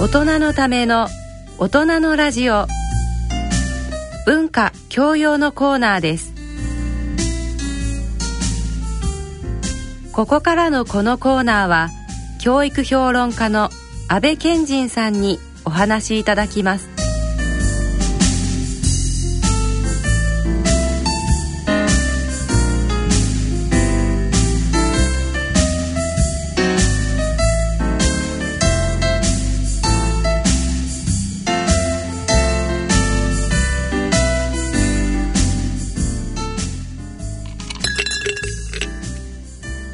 大人のための大人のラジオ。文化教養のコーナーです。ここからのこのコーナーは教育評論家の安倍賢人さんにお話しいただきます。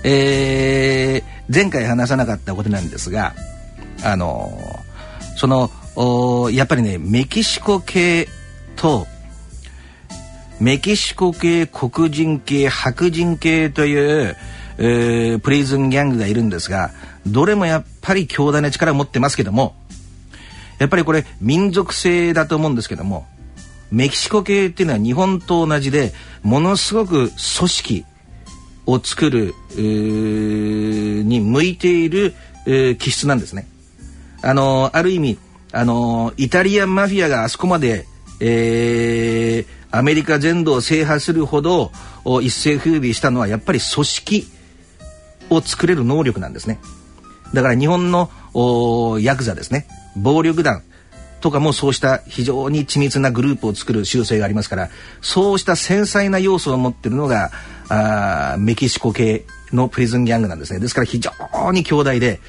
えー、前回話さなかったことなんですが、あのー、その、やっぱりね、メキシコ系と、メキシコ系、黒人系、白人系という、えー、プリズンギャングがいるんですが、どれもやっぱり強大な力を持ってますけども、やっぱりこれ民族性だと思うんですけども、メキシコ系っていうのは日本と同じで、ものすごく組織、を作るに向いている気質なんですね。あのある意味あのイタリアンマフィアがあそこまで、えー、アメリカ全土を制覇するほど一世風靡したのはやっぱり組織を作れる能力なんですね。だから日本のヤクザですね暴力団とかもそうした非常に緻密なグループを作る習性がありますからそうした繊細な要素を持っているのがあメキシコ系のプリズンギャングなんですね。ですから非常に強大で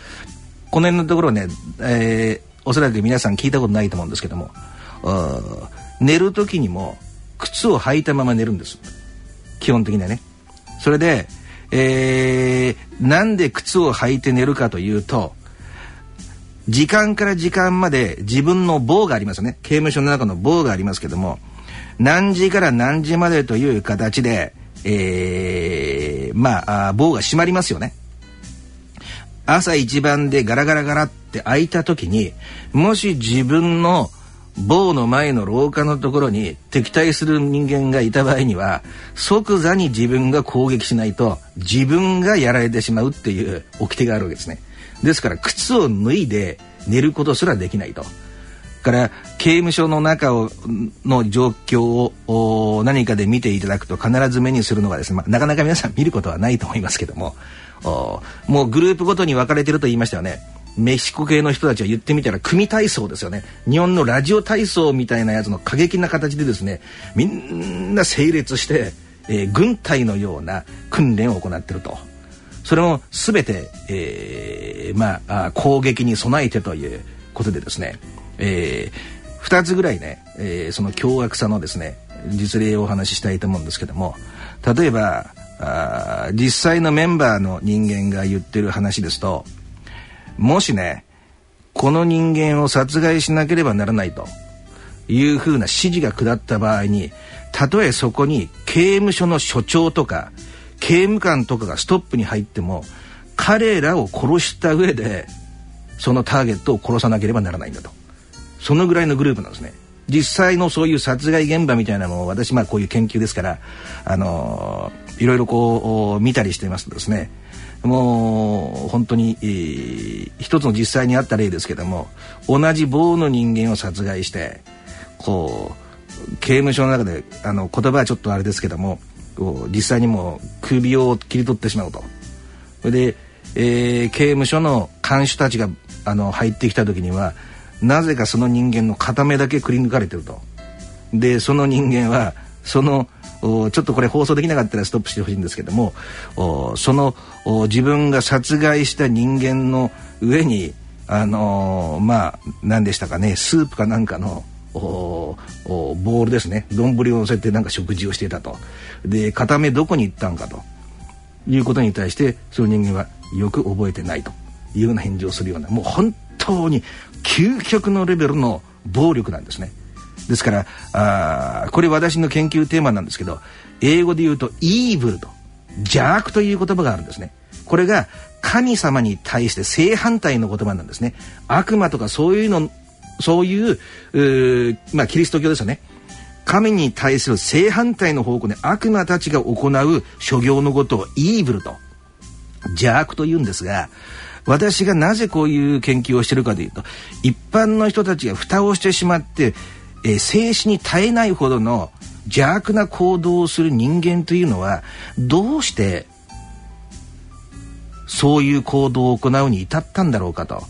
この辺のところね、えー、おそらく皆さん聞いたことないと思うんですけども寝る時にも靴を履いたまま寝るんです。基本的にはね。それで、えー、なんで靴を履いて寝るかというと時間から時間まで自分の棒がありますよね。刑務所の中の棒がありますけども何時から何時までという形でえー、まあ棒が閉まりますよね。朝一番でガラガラガラって開いた時にもし自分の棒の前の廊下のところに敵対する人間がいた場合には即座に自分が攻撃しないと自分がやられてしまうっていう掟があるわけですね。ですから靴を脱いで寝ることすらできないと。から刑務所の中をの状況を何かで見ていただくと必ず目にするのがですね、まあ、なかなか皆さん見ることはないと思いますけどももうグループごとに分かれてると言いましたよね。メキシコ系の人たちは言ってみたら組体操ですよね。日本のラジオ体操みたいなやつの過激な形でですねみんな整列して、えー、軍隊のような訓練を行ってると。それも全て、えー、まあ攻撃に備えてということでですねえー、2つぐらいね、えー、その凶悪さのですね実例をお話ししたいと思うんですけども例えばあ実際のメンバーの人間が言ってる話ですともしねこの人間を殺害しなければならないというふうな指示が下った場合にたとえそこに刑務所の所長とか刑務官とかがストップに入っても彼らを殺した上でそのターゲットを殺さなければならないんだと。そのぐらいのグループなんですね。実際のそういう殺害現場みたいなのを私まあこういう研究ですからあの、いろいろこう見たりしてますとですねもう本当に、えー、一つの実際にあった例ですけども同じ棒の人間を殺害してこう刑務所の中であの言葉はちょっとあれですけども実際にもう首を切り取ってしまうと。それで、えー、刑務所の看守たちがあの入ってきた時にはなぜかその人間の片目だけくり抜かれてると。でその人間はそのちょっとこれ放送できなかったらストップしてほしいんですけどもその自分が殺害した人間の上にあのー、まあ何でしたかねスープかなんかのボールですね。丼を乗せてなんか食事をしていたと。で片目どこに行ったんかと。いうことに対してその人間はよく覚えてないと。いうような返事をするようなもう本当に究極のレベルの暴力なんですね。ですからあこれ私の研究テーマなんですけど英語で言うと「イーブル」と「邪悪」という言葉があるんですね。これが神様に対して正反対の言葉なんですね。悪魔とかそういうのそういうまあキリスト教ですよね。神に対する正反対の方向で悪魔たちが行う諸行のことをイーブルと邪悪と言うんですが私がなぜこういう研究をしてるかというと一般の人たちが蓋をしてしまって、えー、静止に耐えないほどの邪悪な行動をする人間というのはどうしてそういう行動を行うに至ったんだろうかと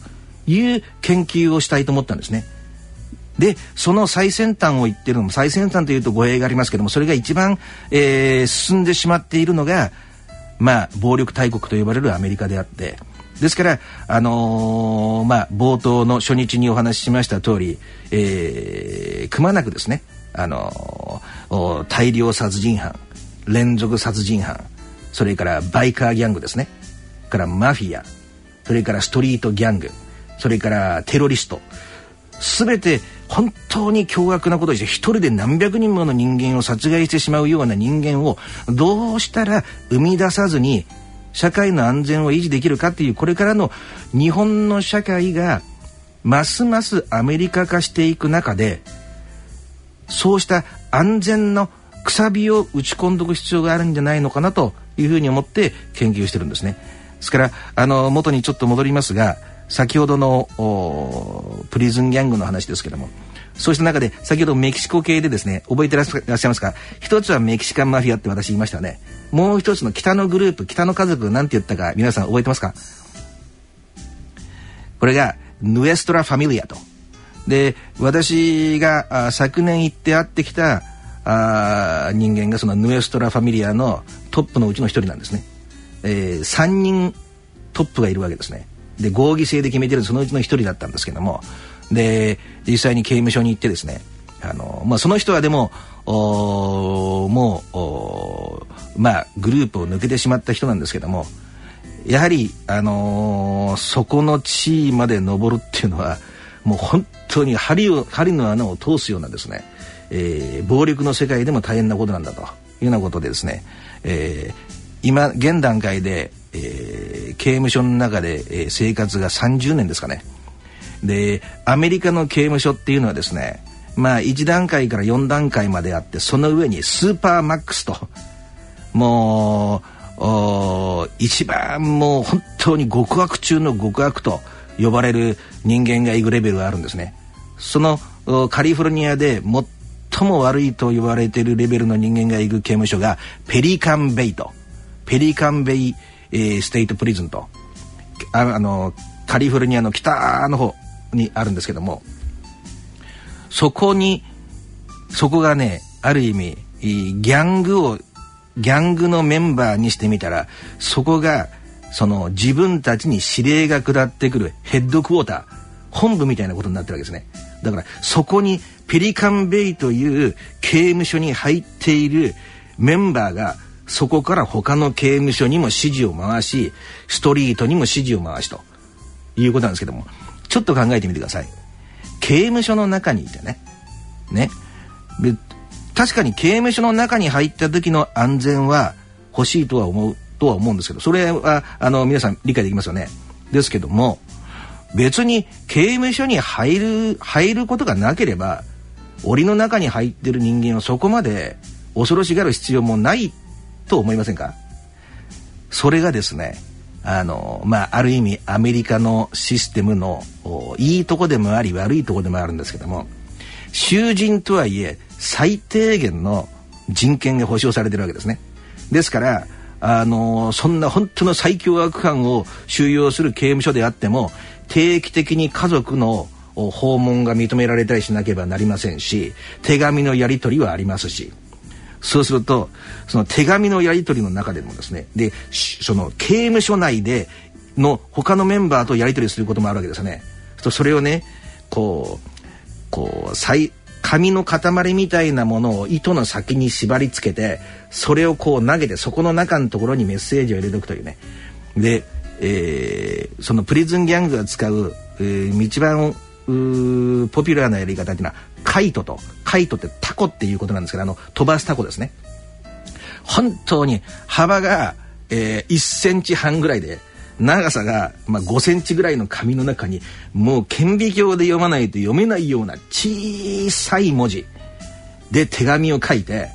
いう研究をしたいと思ったんですね。でその最先端を言ってるのも最先端というと語弊がありますけどもそれが一番、えー、進んでしまっているのがまあ暴力大国と呼ばれるアメリカであってですから、あのー、まあ、冒頭の初日にお話ししました通り、えー、くまなくですね、あのー、大量殺人犯連続殺人犯それからバイカーギャングですねからマフィアそれからストリートギャングそれからテロリスト全て本当に凶悪なことをして一人で何百人もの人間を殺害してしまうような人間をどうしたら生み出さずに社会の安全を維持できるかっていうこれからの日本の社会がますますアメリカ化していく中でそうした安全のくさびを打ち込んでおく必要があるんじゃないのかなというふうに思って研究してるんですね。ですからあの元にちょっと戻りますが先ほどのプリズンギャングの話ですけどもそうした中で先ほどメキシコ系でですね覚えてらっしゃいますか？一つはメキシカンマフィアって私言いましたね。もう一つの北のグループ北の家族なんて言ったか皆さん覚えてますか？これがヌエストラ・ファミリアと。で私が昨年行って会ってきたあ人間がそのヌエストラ・ファミリアのトップのうちの一人なんですね、えー、3人トップがいるわけですね。で合議制で決めてるそのうちの一人だったんですけどもで実際に刑務所に行ってですねあの、まあ、その人はでももうまあグループを抜けてしまった人なんですけどもやはり、あのー、そこの地位まで登るっていうのはもう本当に針を針の穴を通すようなですね、えー、暴力の世界でも大変なことなんだというようなことでですね、えー、今現段階で、えー、刑務所の中で、え、生活が30年ですかね。でアメリカの刑務所っていうのはですねまあ1段階から4段階まであってその上にスーパーマックスともう一番もう本当に極悪中の極悪と呼ばれる人間がいくレベルがあるんですね。そのカリフォルニアで最も悪いと言われているレベルの人間が行く刑務所がペリカンベイとペリカンベイ、えー、ステイトプリズンとああのカリフォルニアの北の方にあるんですけどもそこにそこがねある意味ギャングをギャングのメンバーにしてみたらそこがその自分たちに指令が下ってくるヘッドクォーター本部みたいなことになってるわけですね。だからそこにペリカンベイという刑務所に入っているメンバーがそこから他の刑務所にも指示を回しストリートにも指示を回しということなんですけどもちょっと考えてみてください。刑務所の中にいてね。ね。確かに刑務所の中に入った時の安全は欲しいとは思うとは思うんですけどそれはあの皆さん理解できますよね。ですけども別に刑務所に入る入ることがなければ檻の中に入ってる人間をそこまで恐ろしがる必要もないと思いませんか？それがですねあのまあある意味アメリカのシステムのいいとこでもあり悪いとこでもあるんですけども囚人とはいえ最低限の人権が保障されてるわけですね。ですからあのそんな本当の最強悪犯を収容する刑務所であっても定期的に家族の訪問が認められたりしなければなりませんし手紙のやり取りはありますしそうするとその手紙のやり取りの中でもですねでその刑務所内での他のメンバーとやり取りすることもあるわけですよね。それをねこうこう紙の塊みたいなものを糸の先に縛り付けてそれをこう投げてそこの中のところにメッセージを入れておくというねで、えー、そのプリズンギャングが使う、えー、一番ポピュラーなやり方っていうのはカイトとカイトってタコっていうことなんですけどあの飛ばすタコですね。本当に幅が、えー、1センチ半ぐらいで長さが、まあ、5センチぐらいの紙の中にもう顕微鏡で読まないと読めないような小さい文字。で手紙を書いて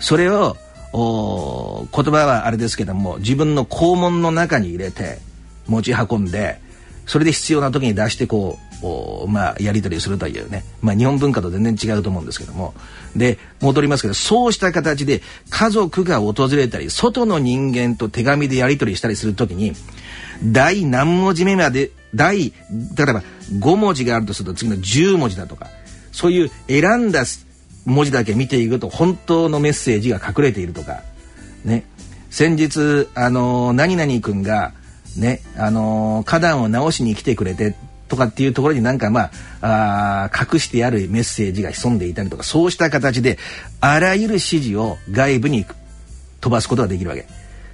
それを言葉はあれですけども自分の肛門の中に入れて持ち運んでそれで必要な時に出してこううまあやり取りするというね、まあ、日本文化と全然違うと思うんですけども。で戻りますけどそうした形で家族が訪れたり外の人間と手紙でやり取りしたりする時に第何文字目まで第例えば5文字があるとすると次の10文字だとかそういう選んだ文字だけ見ていくと本当のメッセージが隠れているとかね。先日あの何々君がねあの花壇を直しに来てくれてとかっていうところになんかまああ隠してあるメッセージが潜んでいたりとかそうした形であらゆる指示を外部に飛ばすことができるわけ。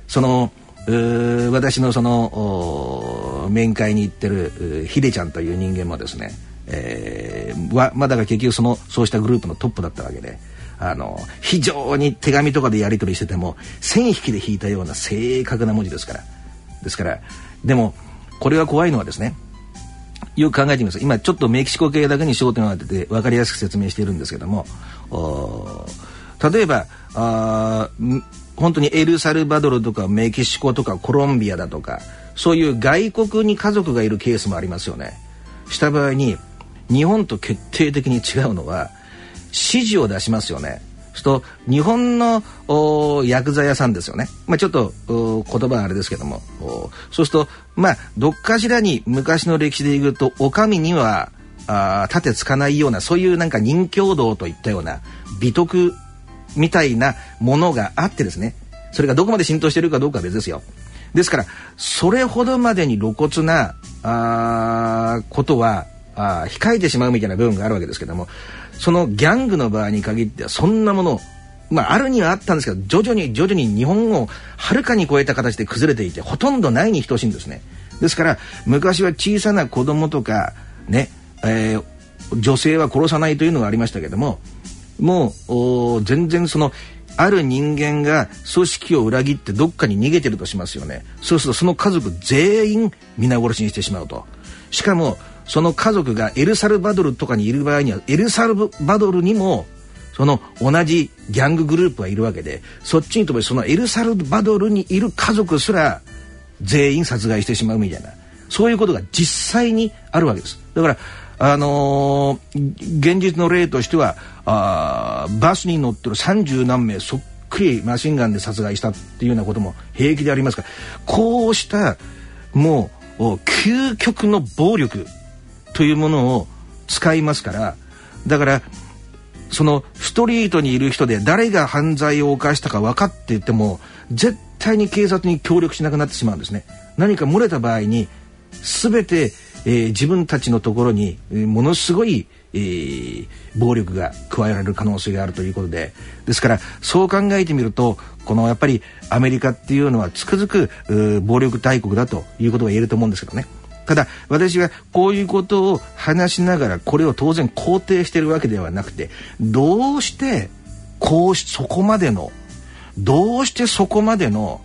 その私のその面会に行ってるヒデちゃんという人間もですね、えー、はまだから結局そのそうしたグループのトップだったわけで。あの非常に手紙とかでやり取りしてても線引きで引いたような正確な文字ですからですからでもこれが怖いのはですねよく考えてみます今ちょっとメキシコ系だけに焦点を当てて分かりやすく説明しているんですけども例えばあ本当にエルサルバドルとかメキシコとかコロンビアだとかそういう外国に家族がいるケースもありますよね。した場合に日本と決定的に違うのは指示を出しますよね。と日本の薬剤屋さんですよね、まあ、ちょっと言葉はあれですけども。そうするとまあどっかしらに昔の歴史でいうとお上にはあ盾つかないようなそういうなんか任教道といったような美徳みたいなものがあってですね。それがどこまで浸透しているかどうかは別ですよ。ですからそれほどまでに露骨なあことはあ控えてしまうみたいな部分があるわけですけどもそのギャングの場合に限ってはそんなものまあ、あるにはあったんですけど徐々に徐々に日本をはるかに超えた形で崩れていてほとんどないに等しいんですね。ですから昔は小さな子供とかね、えー、女性は殺さないというのがありましたけどももう全然そのある人間が組織を裏切ってどっかに逃げてるとしますよね。そうするとその家族全員皆殺しにしてしまうと。しかもその家族がエルサルバドルとかにいる場合にはエルサルバドルにもその同じギャンググループがいるわけでそっちに飛べそのエルサルバドルにいる家族すら全員殺害してしまうみたいなそういうことが実際にあるわけです。だからあのー、現実の例としてはあバスに乗ってる三十何名そっくりマシンガンで殺害したっていうようなことも平気でありますからこうしたもう究極の暴力というものを使いますからだからそのストリートにいる人で誰が犯罪を犯したか分かっていても絶対に警察に協力しなくなってしまうんですね。何か漏れた場合に全て、えー、自分たちのところに、えー、ものすごい、えー、暴力が加えられる可能性があるということでですからそう考えてみるとこのやっぱりアメリカっていうのはつくづく暴力大国だということが言えると思うんですけどね。ただ私はこういうことを話しながらこれを当然肯定してるわけではなくてどうしてこうしそこまでのどうしてそこまでの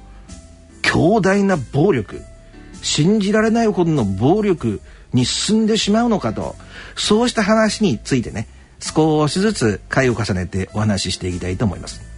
強大な暴力信じられないほどの暴力に進んでしまうのかとそうした話についてね少しずつ回を重ねてお話ししていきたいと思います。